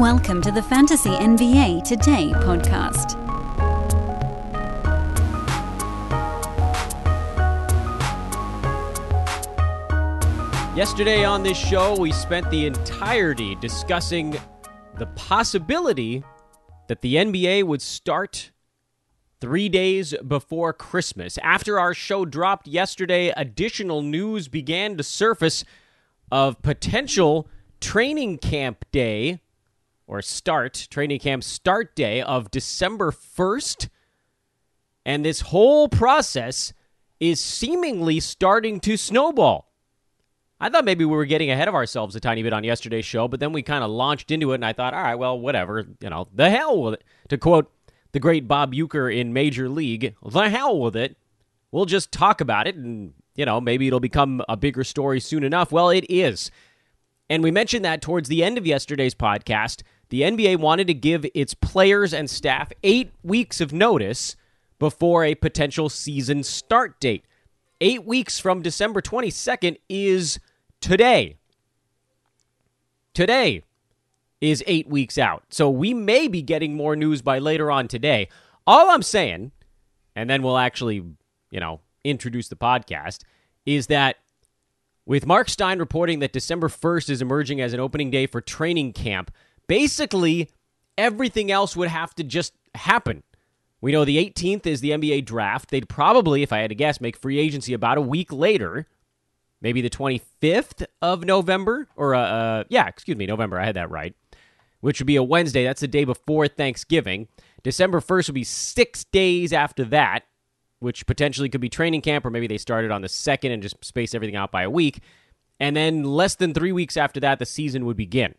Welcome to the Fantasy NBA Today podcast. Yesterday on this show, we spent the entirety discussing the possibility that the NBA would start three days before Christmas. After our show dropped yesterday, additional news began to surface of potential training camp day or start, training camp start day of December 1st. And this whole process is seemingly starting to snowball. I thought maybe we were getting ahead of ourselves a tiny bit on yesterday's show, but then we kind of launched into it, and I thought, all right, well, whatever, you know, the hell with it. To quote the great Bob Uecker in Major League, the hell with it. We'll just talk about it, and, you know, maybe it'll become a bigger story soon enough. Well, it is. And we mentioned that towards the end of yesterday's podcast. The NBA wanted to give its players and staff eight weeks of notice before a potential season start date. Eight weeks from December 22nd is today. Today is eight weeks out. So we may be getting more news by later on today. All I'm saying, and then we'll actually, you know, introduce the podcast, is that with Mark Stein reporting that December 1st is emerging as an opening day for training camp, basically everything else would have to just happen. We know the 18th is the NBA draft. They'd probably, if I had to guess, make free agency about a week later maybe the 25th of November, or uh, uh, yeah, excuse me, November. I had that right, which would be a Wednesday. That's the day before Thanksgiving. December 1st would be six days after that, which potentially could be training camp, or maybe they started on the second and just space everything out by a week. And then less than three weeks after that, the season would begin.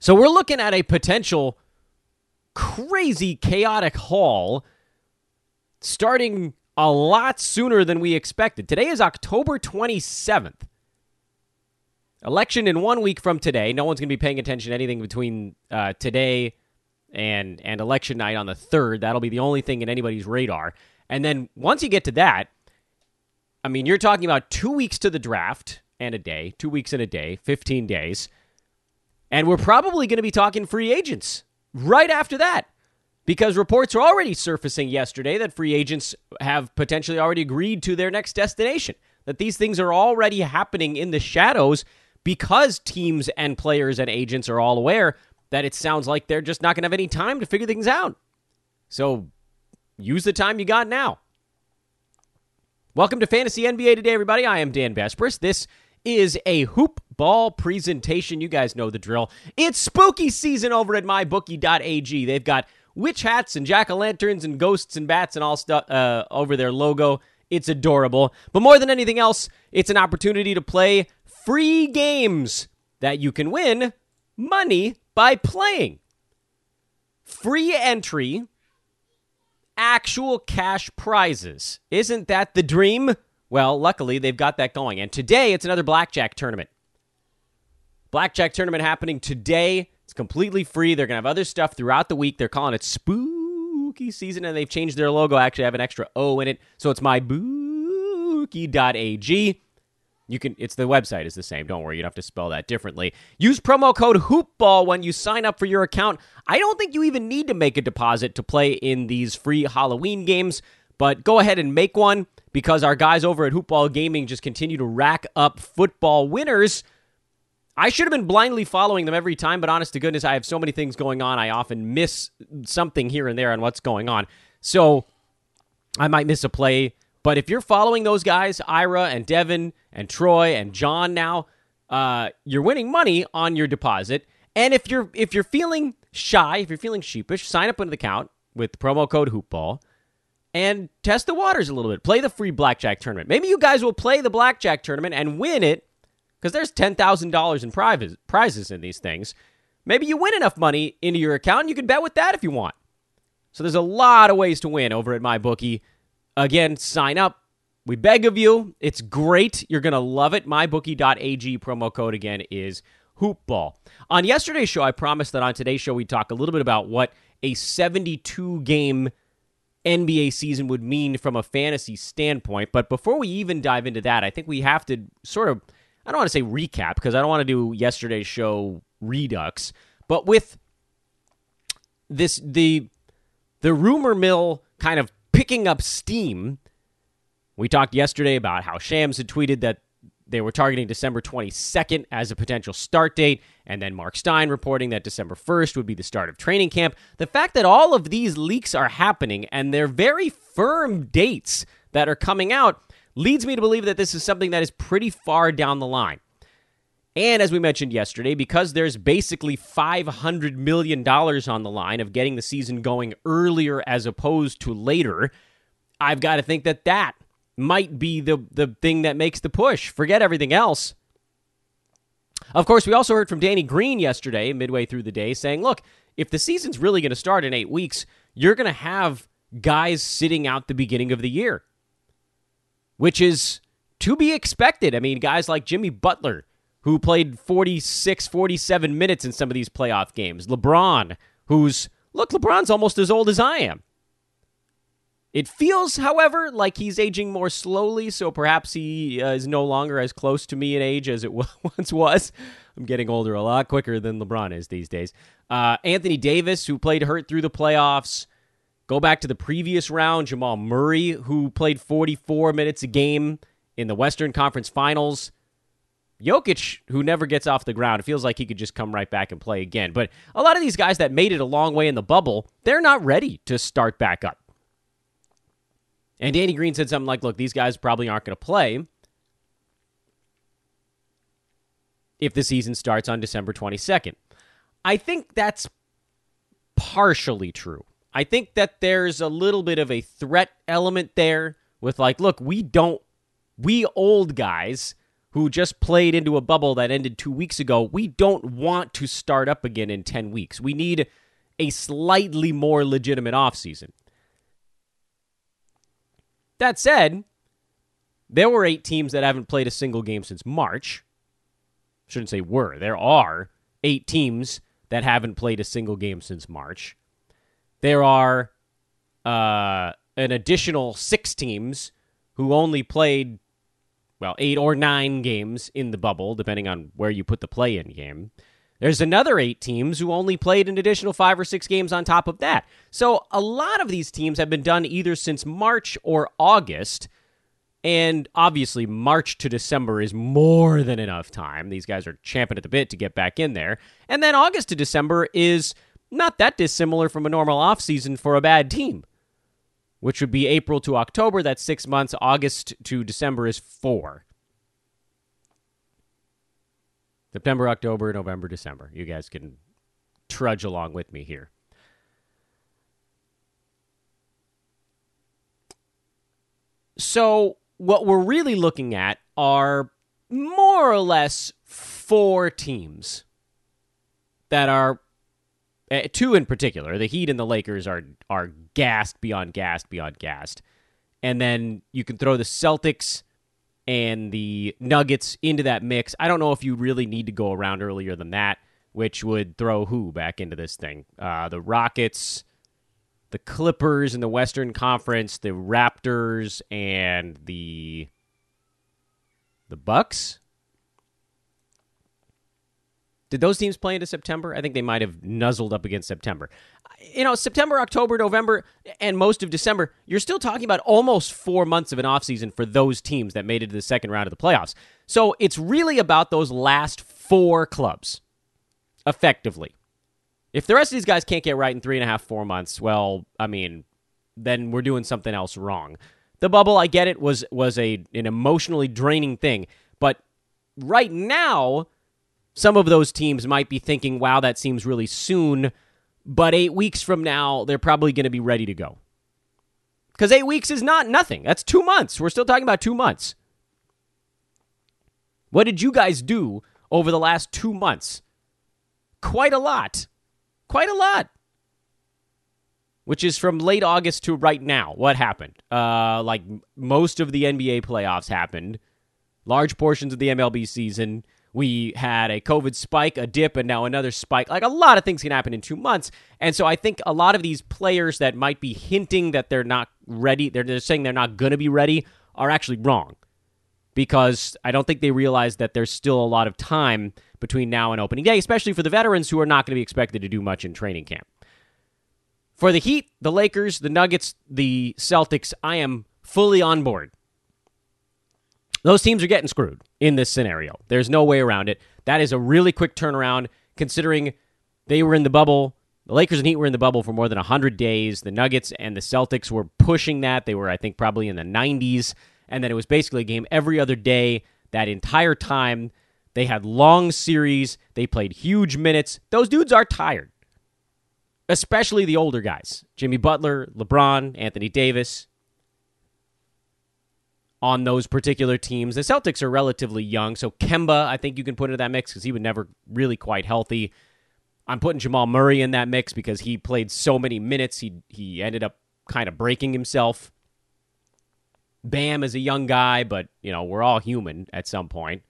So we're looking at a potential crazy, chaotic haul starting a lot sooner than we expected. Today is October 27th. Election in one week from today. No one's going to be paying attention to anything between uh, today and and election night on the third. That'll be the only thing in anybody's radar. And then once you get to that, I mean, you're talking about two weeks to the draft and a day, two weeks and a day, 15 days. And we're probably going to be talking free agents right after that because reports are already surfacing yesterday that free agents have potentially already agreed to their next destination. That these things are already happening in the shadows because teams and players and agents are all aware that it sounds like they're just not going to have any time to figure things out. So use the time you got now. Welcome to Fantasy NBA today, everybody. I am Dan Besbris. This is a hoop ball presentation. You guys know the drill. It's spooky season over at mybookie.ag. They've got witch hats and jack o' lanterns and ghosts and bats and all stuff uh, over their logo. It's adorable. But more than anything else, it's an opportunity to play free games that you can win money by playing. Free entry, actual cash prizes. Isn't that the dream? Well, luckily, they've got that going. And today, it's another blackjack tournament. Blackjack tournament happening today. It's completely free. They're going to have other stuff throughout the week. They're calling it Spooky Season, and they've changed their logo. I actually have an extra O in it. So it's mybookie.ag. You can it's the website is the same. Don't worry, you don't have to spell that differently. Use promo code hoopball when you sign up for your account. I don't think you even need to make a deposit to play in these free Halloween games, but go ahead and make one because our guys over at Hoopball Gaming just continue to rack up football winners. I should have been blindly following them every time, but honest to goodness, I have so many things going on. I often miss something here and there on what's going on. So I might miss a play. But if you're following those guys, Ira and Devin and Troy and John now, uh, you're winning money on your deposit. And if you're if you're feeling shy, if you're feeling sheepish, sign up into the account with promo code hoopball and test the waters a little bit. Play the free blackjack tournament. Maybe you guys will play the blackjack tournament and win it because there's $10,000 in prizes, in these things. Maybe you win enough money into your account and you can bet with that if you want. So there's a lot of ways to win over at MyBookie. Again, sign up. We beg of you. It's great. You're going to love it. MyBookie.ag promo code again is hoopball. On yesterday's show, I promised that on today's show we'd talk a little bit about what a 72 game NBA season would mean from a fantasy standpoint. But before we even dive into that, I think we have to sort of, I don't want to say recap because I don't want to do yesterday's show redux, but with this, the, the rumor mill kind of picking up steam. We talked yesterday about how Shams had tweeted that they were targeting December 22nd as a potential start date, and then Mark Stein reporting that December 1st would be the start of training camp. The fact that all of these leaks are happening and they're very firm dates that are coming out leads me to believe that this is something that is pretty far down the line. And as we mentioned yesterday, because there's basically $500 million on the line of getting the season going earlier as opposed to later, I've got to think that that might be the, the thing that makes the push. Forget everything else. Of course, we also heard from Danny Green yesterday, midway through the day, saying, look, if the season's really going to start in eight weeks, you're going to have guys sitting out the beginning of the year, which is to be expected. I mean, guys like Jimmy Butler, who played 46, 47 minutes in some of these playoff games, LeBron, who's, look, LeBron's almost as old as I am. It feels, however, like he's aging more slowly, so perhaps he uh, is no longer as close to me in age as it once was. I'm getting older a lot quicker than LeBron is these days. Uh, Anthony Davis, who played hurt through the playoffs. Go back to the previous round, Jamal Murray, who played 44 minutes a game in the Western Conference Finals. Jokic, who never gets off the ground, it feels like he could just come right back and play again. But a lot of these guys that made it a long way in the bubble, they're not ready to start back up. And Danny Green said something like, look, these guys probably aren't going to play if the season starts on December 22nd. I think that's partially true. I think that there's a little bit of a threat element there with, like, look, we don't, we old guys who just played into a bubble that ended two weeks ago, we don't want to start up again in 10 weeks. We need a slightly more legitimate offseason. That said, there were eight teams that haven't played a single game since March. Shouldn't say were. There are eight teams that haven't played a single game since March. There are uh, an additional six teams who only played, well, eight or nine games in the bubble, depending on where you put the play in game. There's another eight teams who only played an additional five or six games on top of that. So a lot of these teams have been done either since March or August. And obviously, March to December is more than enough time. These guys are champing at the bit to get back in there. And then August to December is not that dissimilar from a normal offseason for a bad team, which would be April to October. That's six months. August to December is four. September, October, November, December. You guys can trudge along with me here. So, what we're really looking at are more or less four teams that are uh, two in particular. The Heat and the Lakers are are gassed beyond gassed beyond gassed. And then you can throw the Celtics and the Nuggets into that mix. I don't know if you really need to go around earlier than that, which would throw who back into this thing? Uh, the Rockets, the Clippers in the Western Conference, the Raptors, and the the Bucks. Did those teams play into September? I think they might have nuzzled up against September. You know, September, October, November, and most of December, you're still talking about almost four months of an offseason for those teams that made it to the second round of the playoffs. So it's really about those last four clubs, effectively. If the rest of these guys can't get right in three and a half, four months, well, I mean, then we're doing something else wrong. The bubble, I get it, was was a an emotionally draining thing, but right now, some of those teams might be thinking, wow, that seems really soon. But eight weeks from now, they're probably going to be ready to go. Because eight weeks is not nothing. That's two months. We're still talking about two months. What did you guys do over the last two months? Quite a lot. Quite a lot. Which is from late August to right now. What happened? Uh, like most of the NBA playoffs happened, large portions of the MLB season. We had a COVID spike, a dip, and now another spike. Like a lot of things can happen in two months. And so I think a lot of these players that might be hinting that they're not ready, they're, they're saying they're not going to be ready, are actually wrong because I don't think they realize that there's still a lot of time between now and opening day, especially for the veterans who are not going to be expected to do much in training camp. For the Heat, the Lakers, the Nuggets, the Celtics, I am fully on board. Those teams are getting screwed in this scenario. There's no way around it. That is a really quick turnaround considering they were in the bubble. The Lakers and Heat were in the bubble for more than 100 days. The Nuggets and the Celtics were pushing that. They were, I think, probably in the 90s and then it was basically a game every other day that entire time. They had long series, they played huge minutes. Those dudes are tired, especially the older guys Jimmy Butler, LeBron, Anthony Davis. On those particular teams, the Celtics are relatively young, so Kemba, I think you can put into that mix because he was never really quite healthy. I'm putting Jamal Murray in that mix because he played so many minutes. He he ended up kind of breaking himself. Bam is a young guy, but, you know, we're all human at some point.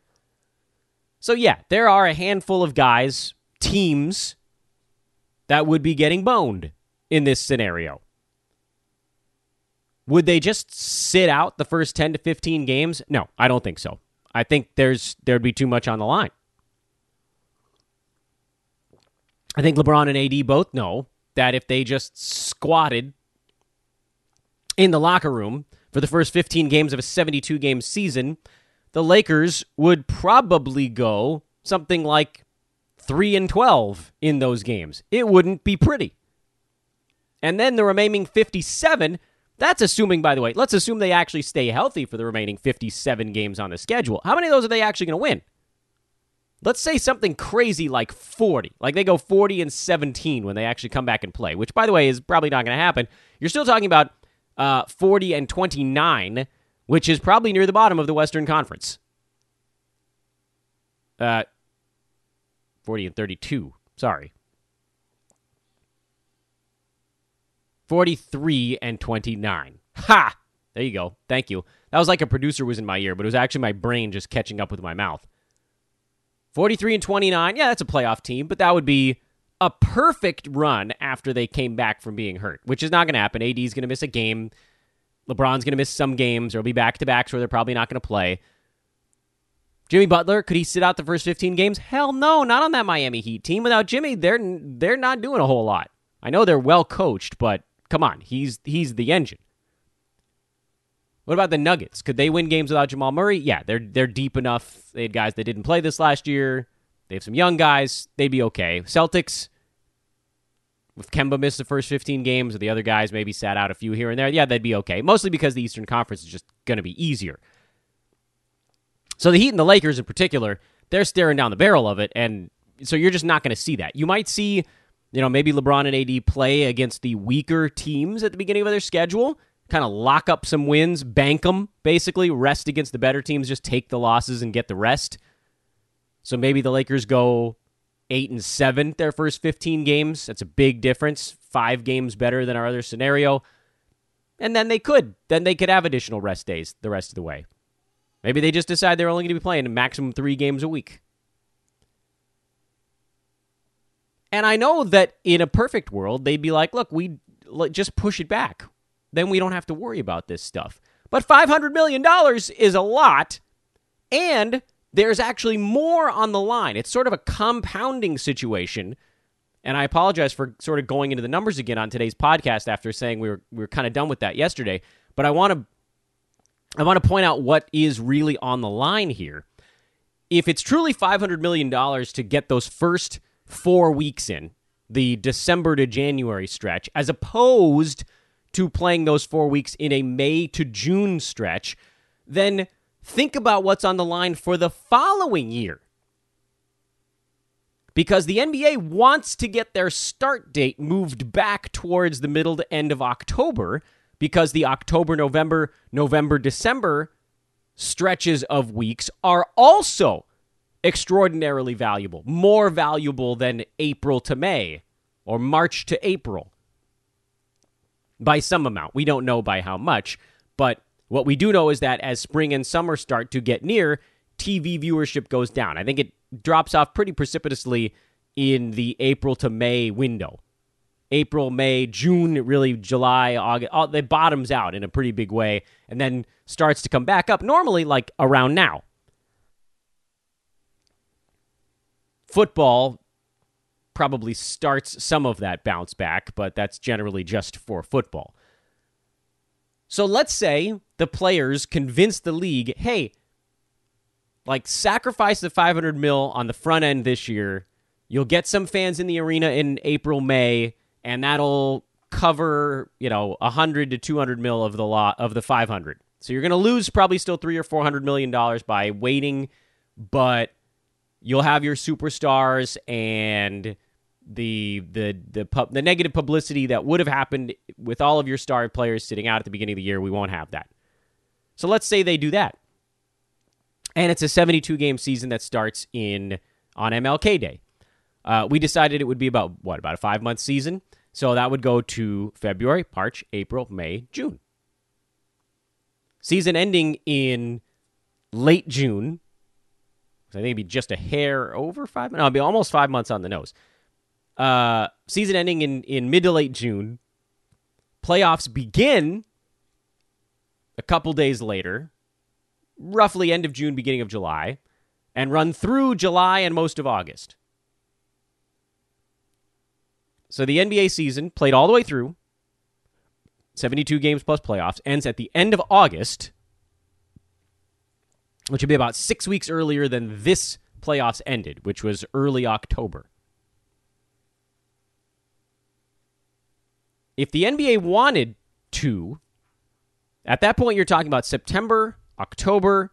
So, yeah, there are a handful of guys, teams, that would be getting boned in this scenario. Would they just sit out the first 10 to 15 games? No, I don't think so. I think there's there'd be too much on the line. I think LeBron and AD both know that if they just squatted in the locker room for the first 15 games of a 72 game season, the Lakers would probably go something like 3 and 12 in those games. It wouldn't be pretty. And then the remaining 57, that's assuming, by the way, let's assume they actually stay healthy for the remaining 57 games on the schedule. How many of those are they actually going to win? Let's say something crazy like 40. Like they go 40 and 17 when they actually come back and play, which, by the way, is probably not going to happen. You're still talking about uh, 40 and 29, which is probably near the bottom of the Western Conference. Uh, 40 and 32. Sorry. 43 and 29. Ha! There you go. Thank you. That was like a producer was in my ear, but it was actually my brain just catching up with my mouth. 43 and 29. Yeah, that's a playoff team, but that would be a perfect run after they came back from being hurt, which is not going to happen. AD is going to miss a game. LeBron's going to miss some games. There'll be back to backs where they're probably not going to play. Jimmy Butler, could he sit out the first 15 games? Hell no, not on that Miami Heat team. Without Jimmy, they're they're not doing a whole lot. I know they're well coached, but come on, he's he's the engine. What about the Nuggets? Could they win games without Jamal Murray? Yeah, they're they're deep enough. They had guys that didn't play this last year. They have some young guys. They'd be okay. Celtics, if Kemba missed the first 15 games, or the other guys maybe sat out a few here and there, yeah, they'd be okay. Mostly because the Eastern Conference is just going to be easier. So the Heat and the Lakers in particular, they're staring down the barrel of it, and so you're just not going to see that. You might see, you know, maybe LeBron and AD play against the weaker teams at the beginning of their schedule, kind of lock up some wins, bank them, basically, rest against the better teams, just take the losses and get the rest. So maybe the Lakers go eight and seven their first 15 games. That's a big difference. Five games better than our other scenario. And then they could. Then they could have additional rest days the rest of the way. Maybe they just decide they're only going to be playing a maximum three games a week. And I know that in a perfect world, they'd be like, look, we just push it back. Then we don't have to worry about this stuff. But $500 million is a lot. And there's actually more on the line. It's sort of a compounding situation. And I apologize for sort of going into the numbers again on today's podcast after saying we were we were kind of done with that yesterday. But I want to I want to point out what is really on the line here. If it's truly $500 million to get those first four weeks in, the December to January stretch, as opposed to playing those four weeks in a May to June stretch, then think about what's on the line for the following year. Because the NBA wants to get their start date moved back towards the middle to end of October because the October, November, November, December stretches of weeks are also extraordinarily valuable, more valuable than April to May or March to April by some amount. We don't know by how much, but what we do know is that as spring and summer start to get near, TV viewership goes down. I think it drops off pretty precipitously in the April to May window. April, May, June, really July, August, all, it bottoms out in a pretty big way and then starts to come back up normally like around now. Football probably starts some of that bounce back, but that's generally just for football. So let's say the players convince the league, hey, like sacrifice the 500 mil on the front end this year. You'll get some fans in the arena in April, May, and that'll cover, you know, 100 to 200 mil of the lot of the 500. So you're going to lose probably still 3 or 400 million dollars by waiting, but you'll have your superstars and the the the the negative publicity that would have happened with all of your star players sitting out at the beginning of the year. We won't have that. So let's say they do that, and it's a 72 game season that starts in on MLK Day. Uh, we decided it would be about what about a five month season, so that would go to February, March, April, May, June. Season ending in late June. I think it'd be just a hair over five. No, it'd be almost five months on the nose. Uh, season ending in, in mid to late June. Playoffs begin a couple days later, roughly end of June, beginning of July, and run through July and most of August. So the NBA season played all the way through, 72 games plus playoffs, ends at the end of August, which would be about six weeks earlier than this playoffs ended, which was early October. If the NBA wanted to, at that point, you're talking about September, October,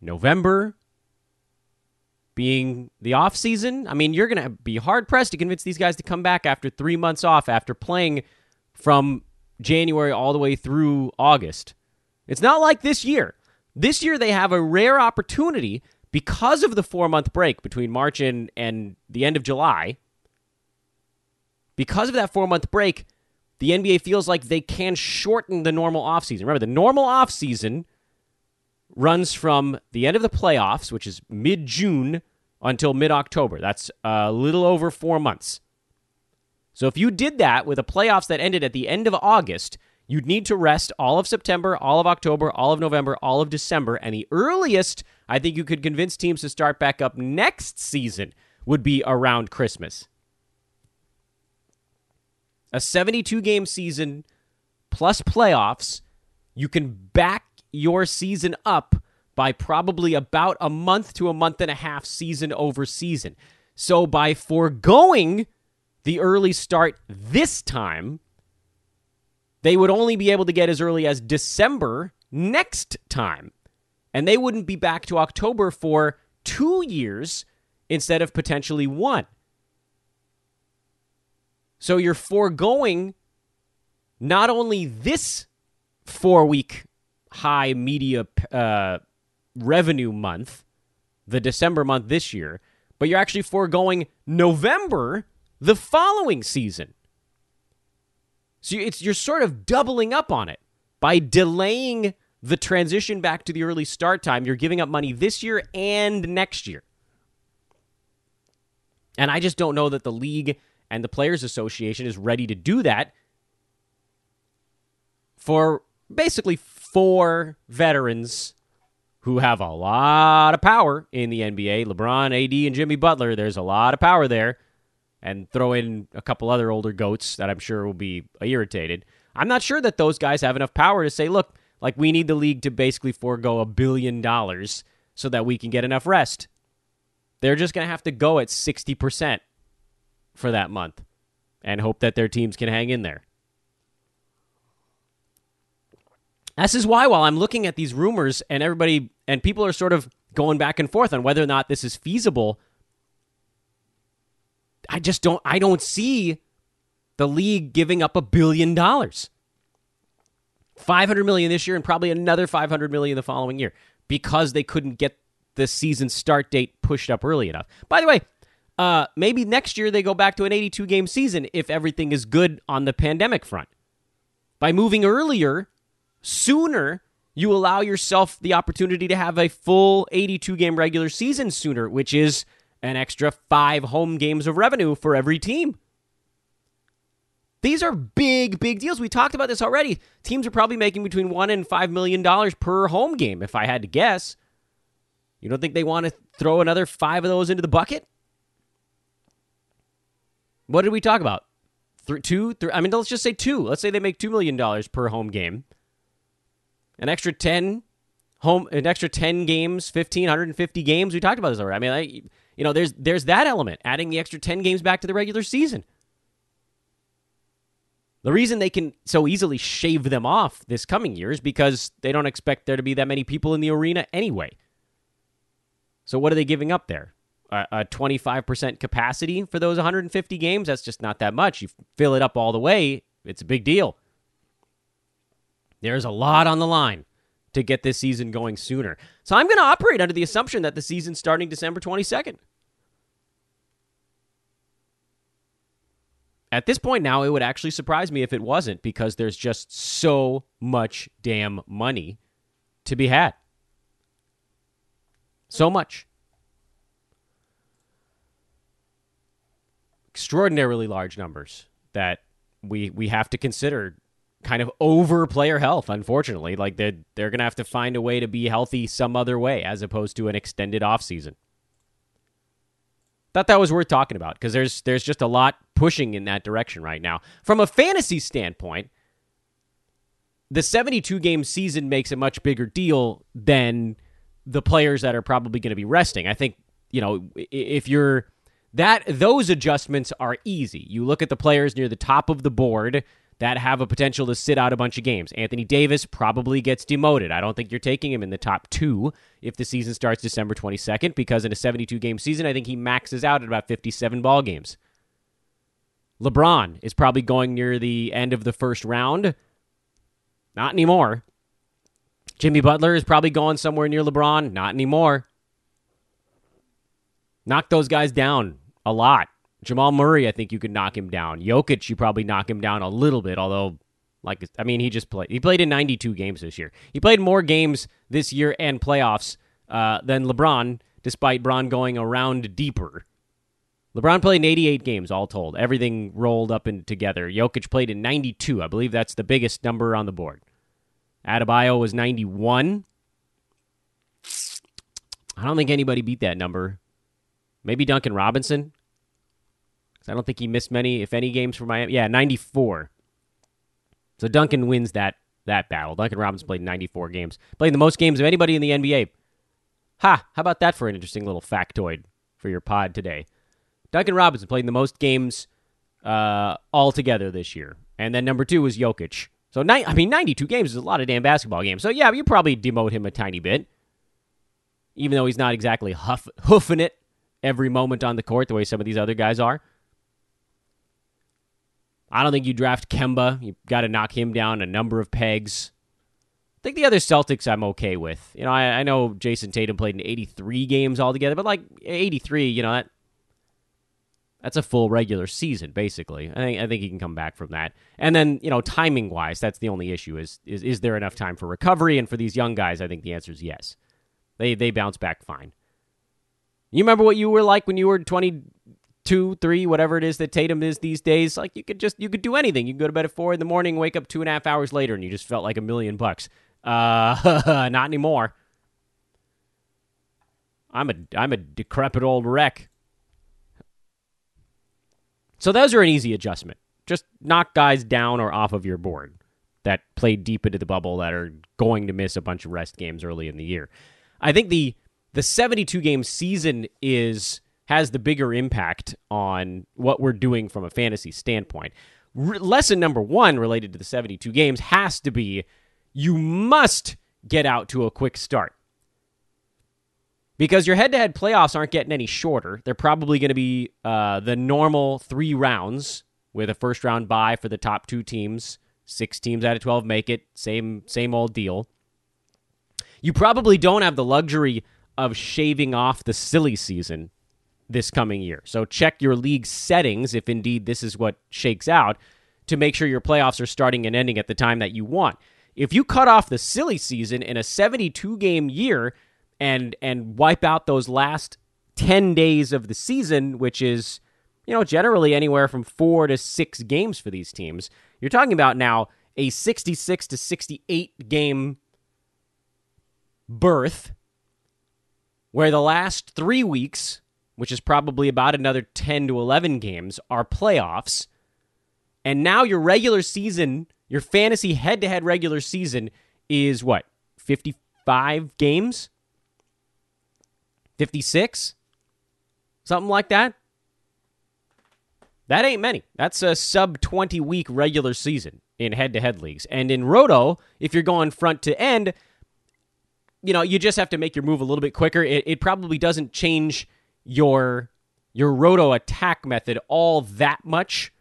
November being the off season. I mean, you're going to be hard pressed to convince these guys to come back after three months off after playing from January all the way through August. It's not like this year. This year, they have a rare opportunity because of the four month break between March and, and the end of July because of that four month break, the NBA feels like they can shorten the normal offseason. Remember, the normal offseason runs from the end of the playoffs, which is mid June, until mid October. That's a little over four months. So if you did that with a playoffs that ended at the end of August, you'd need to rest all of September, all of October, all of November, all of December. And the earliest I think you could convince teams to start back up next season would be around Christmas a 72 game season plus playoffs, you can back your season up by probably about a month to a month and a half season over season. So by foregoing the early start this time, they would only be able to get as early as December next time. And they wouldn't be back to October for two years instead of potentially one. So you're foregoing not only this four week high media uh, revenue month, the December month this year, but you're actually foregoing November the following season. So it's you're sort of doubling up on it by delaying the transition back to the early start time. You're giving up money this year and next year. And I just don't know that the league and the Players Association is ready to do that for basically four veterans who have a lot of power in the NBA LeBron, AD, and Jimmy Butler. There's a lot of power there. And throw in a couple other older goats that I'm sure will be irritated. I'm not sure that those guys have enough power to say, look, like we need the league to basically forego a billion dollars so that we can get enough rest. They're just going to have to go at 60% for that month and hope that their teams can hang in there. This is why, while I'm looking at these rumors and everybody and people are sort of going back and forth on whether or not this is feasible, I just don't. I don't see the league giving up a billion dollars. 500 million this year and probably another 500 million the following year because they couldn't get the season start date pushed up early enough. By the way, uh, maybe next year they go back to an 82 game season if everything is good on the pandemic front. By moving earlier, sooner, you allow yourself the opportunity to have a full 82 game regular season sooner, which is an extra five home games of revenue for every team. These are big, big deals. We talked about this already. Teams are probably making between one and five million dollars per home game, if I had to guess. You don't think they want to throw another five of those into the bucket? What did we talk about? Th- two, three, I mean, let's just say two. Let's say they make two million dollars per home game. An extra ten home, an extra ten games, 15, 150 games. We talked about this already. I mean, I, you know, there's there's that element, adding the extra ten games back to the regular season. The reason they can so easily shave them off this coming year is because they don't expect there to be that many people in the arena anyway. So what are they giving up there? A, 25% capacity for those 150 games? That's just not that much. You fill it up all the way, it's a big deal. There's a lot on the line to get this season going sooner. So I'm going to operate under the assumption that the season's starting December 22nd. At this point now, it would actually surprise me if it wasn't because there's just so much damn money to be had. So much. Extraordinarily large numbers that we we have to consider kind of over player health unfortunately like they're, they're gonna have to find a way to be healthy some other way as opposed to an extended off season thought that was worth talking about because there's there's just a lot pushing in that direction right now. From a fantasy standpoint, the 72 game season makes a much bigger deal than the players that are probably going to be resting. I think, you know, if you're that those adjustments are easy. You look at the players near the top of the board that have a potential to sit out a bunch of games. Anthony Davis probably gets demoted. I don't think you're taking him in the top two if the season starts December 22nd because in a 72 game season, I think he maxes out at about 57 ball games. LeBron is probably going near the end of the first round. Not anymore. Jimmy Butler is probably going somewhere near LeBron. Not anymore. Knock those guys down a lot. Jamal Murray, I think you could knock him down. Jokic, you probably knock him down a little bit, although, like, I mean, he just played. He played in 92 games this year. He played more games this year and playoffs uh, than LeBron, despite Bron going around deeper. LeBron played in 88 games, all told. Everything rolled up and together. Jokic played in 92. I believe that's the biggest number on the board. Adebayo was 91. I don't think anybody beat that number. Maybe Duncan Robinson. I don't think he missed many, if any, games for Miami. Yeah, 94. So Duncan wins that that battle. Duncan Robinson played 94 games, played the most games of anybody in the NBA. Ha! How about that for an interesting little factoid for your pod today? Duncan Robinson played the most games uh, altogether this year, and then number two was Jokic. So ni- I mean, 92 games is a lot of damn basketball games. So yeah, you probably demote him a tiny bit, even though he's not exactly huff- hoofing it every moment on the court the way some of these other guys are. I don't think you draft Kemba. You got to knock him down a number of pegs. I think the other Celtics I'm okay with. You know, I, I know Jayson Tatum played in 83 games altogether, but like 83, you know that that's a full regular season basically. I think I think he can come back from that. And then you know, timing wise, that's the only issue is is is there enough time for recovery? And for these young guys, I think the answer is yes. They they bounce back fine. You remember what you were like when you were 20, two, three, whatever it is that Tatum is these days. Like you could just you could do anything. You can go to bed at four in the morning, wake up two and a half hours later, and you just felt like a million bucks. Uh, not anymore. I'm a I'm a decrepit old wreck. So those are an easy adjustment. Just knock guys down or off of your board that played deep into the bubble that are going to miss a bunch of rest games early in the year. I think the the 72 game season is has the bigger impact on what we're doing from a fantasy standpoint. lesson number one related to the 72 games has to be you must get out to a quick start. Because your head to head playoffs aren't getting any shorter. They're probably going to be uh, the normal three rounds with a first round bye for the top two teams. Six teams out of 12 make it. Same, same old deal. You probably don't have the luxury of shaving off the silly season this coming year. So check your league settings if indeed this is what shakes out to make sure your playoffs are starting and ending at the time that you want. If you cut off the silly season in a 72 game year and and wipe out those last 10 days of the season, which is you know generally anywhere from 4 to 6 games for these teams, you're talking about now a 66 to 68 game berth where the last 3 weeks, which is probably about another 10 to 11 games, are playoffs. And now your regular season your fantasy head to head regular season is what? 55 games? 56? Something like that? That ain't many. That's a sub 20 week regular season in head to head leagues. And in Roto, if you're going front to end, you know, you just have to make your move a little bit quicker. It, it probably doesn't change your your roto attack method all that much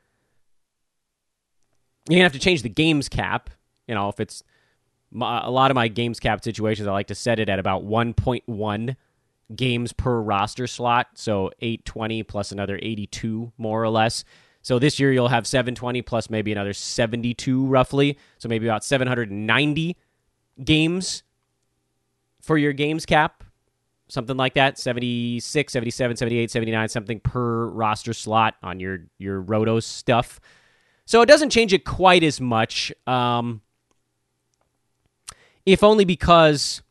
you're gonna have to change the games cap. You know, if it's a lot of my games cap situations, I like to set it at about 1.1 games per roster slot, so 820 plus another 82 more or less. So this year you'll have 720 plus maybe another 72 roughly, so maybe about 790 games for your games cap. Something like that, 76, 77, 78, 79 something per roster slot on your your roto stuff. So it doesn't change it quite as much, um, if only because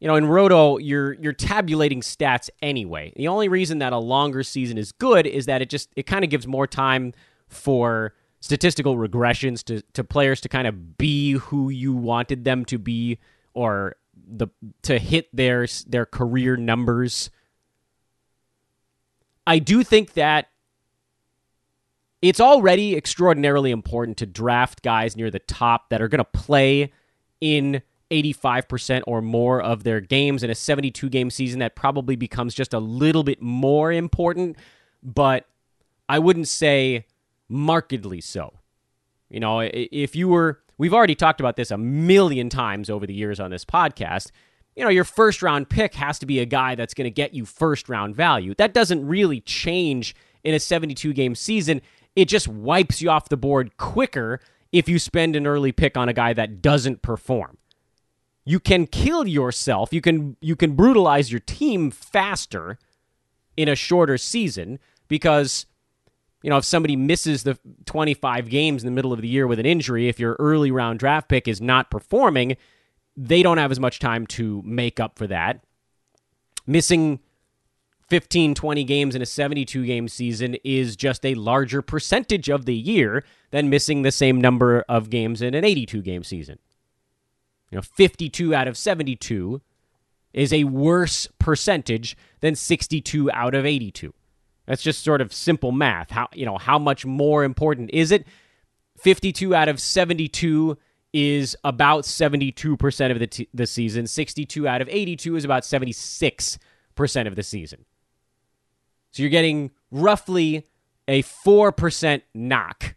you know in Roto you're you're tabulating stats anyway. The only reason that a longer season is good is that it just it kind of gives more time for statistical regressions to, to players to kind of be who you wanted them to be or the to hit their their career numbers. I do think that it's already extraordinarily important to draft guys near the top that are going to play in 85% or more of their games in a 72 game season that probably becomes just a little bit more important but I wouldn't say markedly so. You know, if you were we've already talked about this a million times over the years on this podcast. You know, your first round pick has to be a guy that's going to get you first round value. That doesn't really change in a 72 game season it just wipes you off the board quicker if you spend an early pick on a guy that doesn't perform. You can kill yourself. You can you can brutalize your team faster in a shorter season because you know if somebody misses the 25 games in the middle of the year with an injury if your early round draft pick is not performing they don't have as much time to make up for that missing 15, 20 games in a 72 game season is just a larger percentage of the year than missing the same number of games in an 82 game season. You know, 52 out of 72 is a worse percentage than 62 out of 82. That's just sort of simple math. How, you know, how much more important is it? 52 out of 72 is about 72% of the, t- the season. 62 out of 82 is about 76% of the season. So you're getting roughly a 4% knock.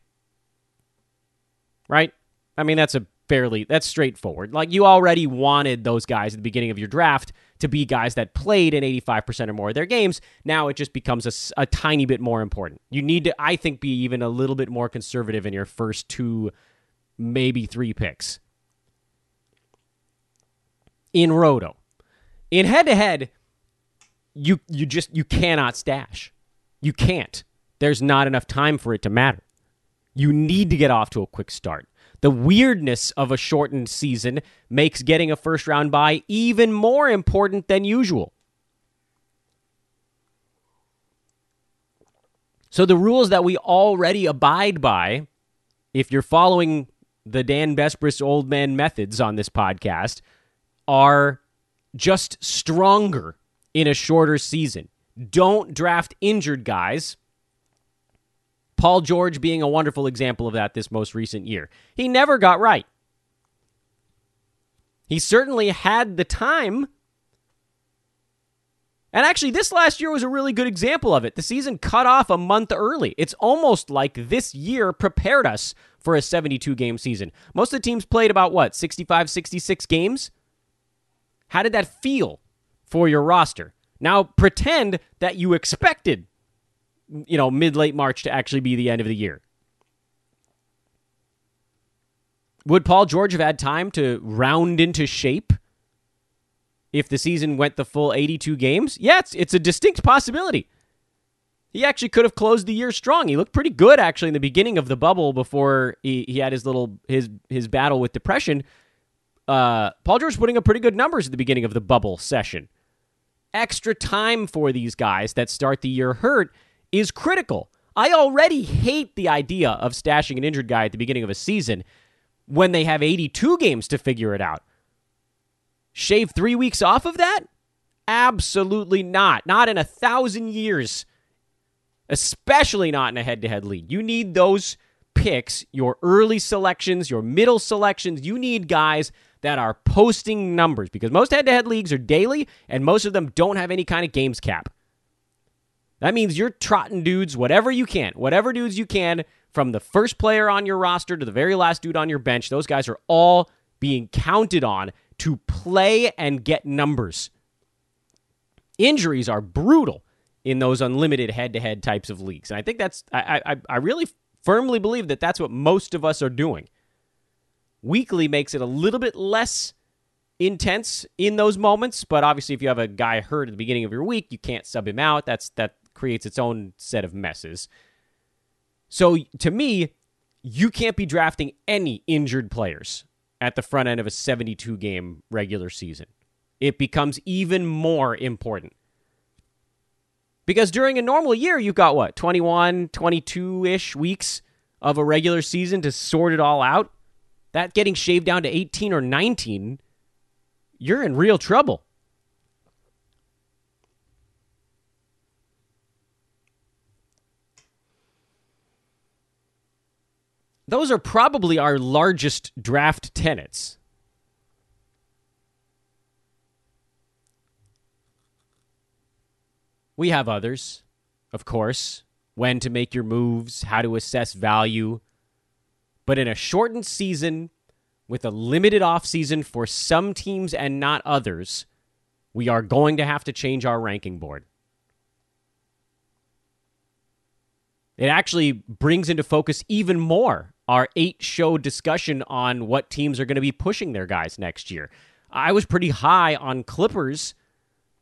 Right? I mean, that's a fairly, that's straightforward. Like you already wanted those guys at the beginning of your draft to be guys that played in 85% or more of their games. Now it just becomes a, a tiny bit more important. You need to, I think, be even a little bit more conservative in your first two, maybe three picks. In Roto. In head to head, you you just you cannot stash. You can't. There's not enough time for it to matter. You need to get off to a quick start. The weirdness of a shortened season makes getting a first round bye even more important than usual. So the rules that we already abide by, if you're following the Dan Besbris old man methods on this podcast, are just stronger in a shorter season. Don't draft injured guys. Paul George being a wonderful example of that this most recent year. He never got right. He certainly had the time. And actually, this last year was a really good example of it. The season cut off a month early. It's almost like this year prepared us for a 72 game season. Most of the teams played about what, 65, 66 games? How did that feel for your roster? Now pretend that you expected, you know, mid late March to actually be the end of the year. Would Paul George have had time to round into shape if the season went the full 82 games? Yeah, it's, it's a distinct possibility. He actually could have closed the year strong. He looked pretty good actually in the beginning of the bubble before he, he had his little his his battle with depression. Uh, Paul George putting up pretty good numbers at the beginning of the bubble session. Extra time for these guys that start the year hurt is critical. I already hate the idea of stashing an injured guy at the beginning of a season when they have 82 games to figure it out. Shave three weeks off of that? Absolutely not. Not in a thousand years. Especially not in a head to head league. You need those picks, your early selections, your middle selections. You need guys that are posting numbers because most head to head leagues are daily and most of them don't have any kind of games cap. That means you're trotting dudes whatever you can, whatever dudes you can from the first player on your roster to the very last dude on your bench, those guys are all being counted on to play and get numbers. Injuries are brutal in those unlimited head-to-head types of leagues, and I think that's I I, I really firmly believe that that's what most of us are doing. Weekly makes it a little bit less intense in those moments, but obviously, if you have a guy hurt at the beginning of your week, you can't sub him out. That's that creates its own set of messes. So to me, you can't be drafting any injured players at the front end of a 72 game regular season. It becomes even more important. Because during a normal year, you've got what, 21, 22 ish weeks of a regular season to sort it all out. That getting shaved down to 18 or 19, you're in real trouble. Those are probably our largest draft tenets. We have others, of course, when to make your moves, how to assess value. But in a shortened season, with a limited offseason for some teams and not others, we are going to have to change our ranking board. It actually brings into focus even more our eight show discussion on what teams are going to be pushing their guys next year. I was pretty high on Clippers,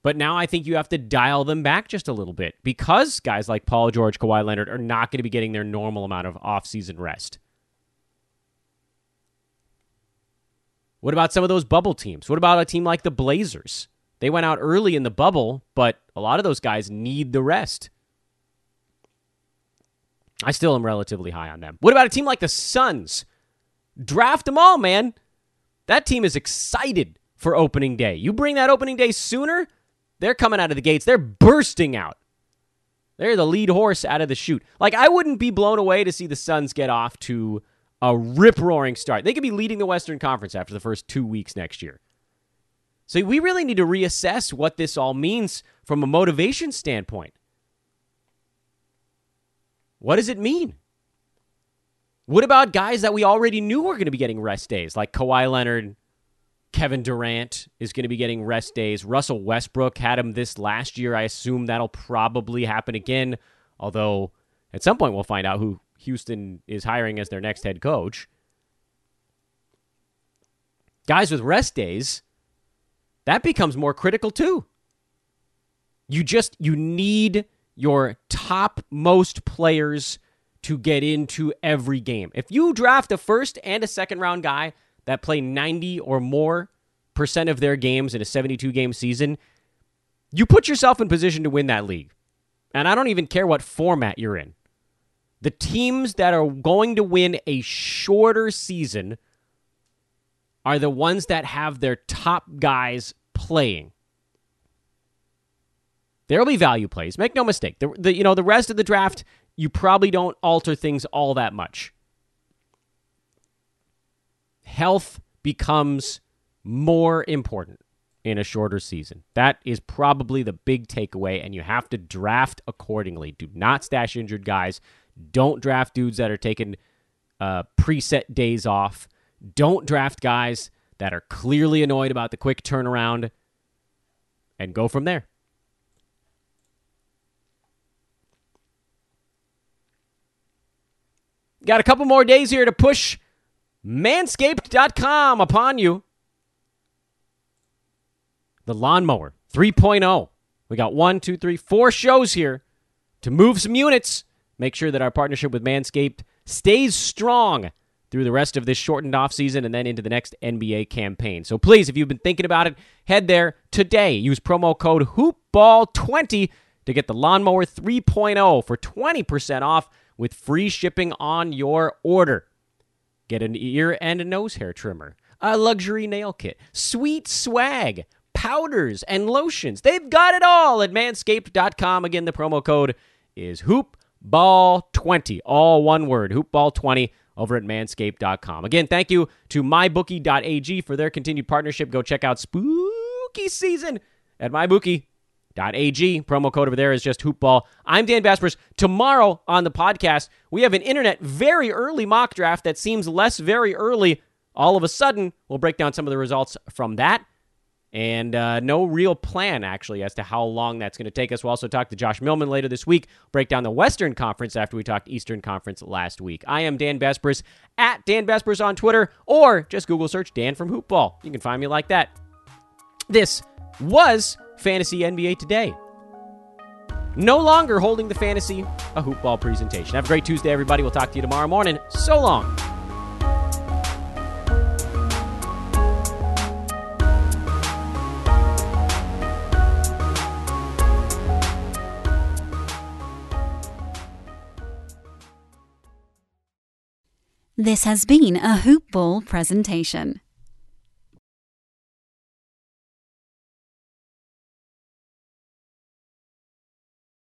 but now I think you have to dial them back just a little bit because guys like Paul George, Kawhi Leonard are not going to be getting their normal amount of offseason rest. What about some of those bubble teams? What about a team like the Blazers? They went out early in the bubble, but a lot of those guys need the rest. I still am relatively high on them. What about a team like the Suns? Draft them all, man. That team is excited for opening day. You bring that opening day sooner, they're coming out of the gates. They're bursting out. They're the lead horse out of the chute. Like, I wouldn't be blown away to see the Suns get off to a rip roaring start. They could be leading the Western Conference after the first two weeks next year. So, we really need to reassess what this all means from a motivation standpoint. What does it mean? What about guys that we already knew were going to be getting rest days, like Kawhi Leonard, Kevin Durant is going to be getting rest days. Russell Westbrook had him this last year. I assume that'll probably happen again, although at some point we'll find out who Houston is hiring as their next head coach. Guys with rest days, that becomes more critical too. You just you need your top most players to get into every game. If you draft a first and a second round guy that play 90 or more percent of their games in a 72 game season, you put yourself in position to win that league. And I don't even care what format you're in. The teams that are going to win a shorter season are the ones that have their top guys playing. There'll be value plays. Make no mistake. The, the you know the rest of the draft, you probably don't alter things all that much. Health becomes more important in a shorter season. That is probably the big takeaway, and you have to draft accordingly. Do not stash injured guys. Don't draft dudes that are taking uh, preset days off. Don't draft guys that are clearly annoyed about the quick turnaround and go from there. Got a couple more days here to push manscaped.com upon you. The lawnmower 3.0. We got one, two, three, four shows here to move some units. Make sure that our partnership with Manscaped stays strong through the rest of this shortened offseason and then into the next NBA campaign. So please, if you've been thinking about it, head there today. Use promo code HoopBall20 to get the Lawnmower 3.0 for 20% off with free shipping on your order. Get an ear and nose hair trimmer, a luxury nail kit, sweet swag, powders, and lotions. They've got it all at manscaped.com. Again, the promo code is HoopBall20, all one word, HoopBall20 over at manscaped.com. Again, thank you to mybookie.ag for their continued partnership. Go check out spooky season at mybookie.ag. .Ag promo code over there is just hoopball. I'm Dan Besbris. Tomorrow on the podcast, we have an internet very early mock draft that seems less very early. All of a sudden, we'll break down some of the results from that and uh, no real plan actually as to how long that's going to take us. We'll also talk to Josh Millman later this week, break down the Western Conference after we talked Eastern Conference last week. I am Dan Besbris at Dan Besbris on Twitter, or just Google search Dan from Hoopball. You can find me like that. This was Fantasy NBA Today. No longer holding the fantasy a hoopball presentation. Have a great Tuesday, everybody. We'll talk to you tomorrow morning. So long. This has been a Hoop Ball presentation.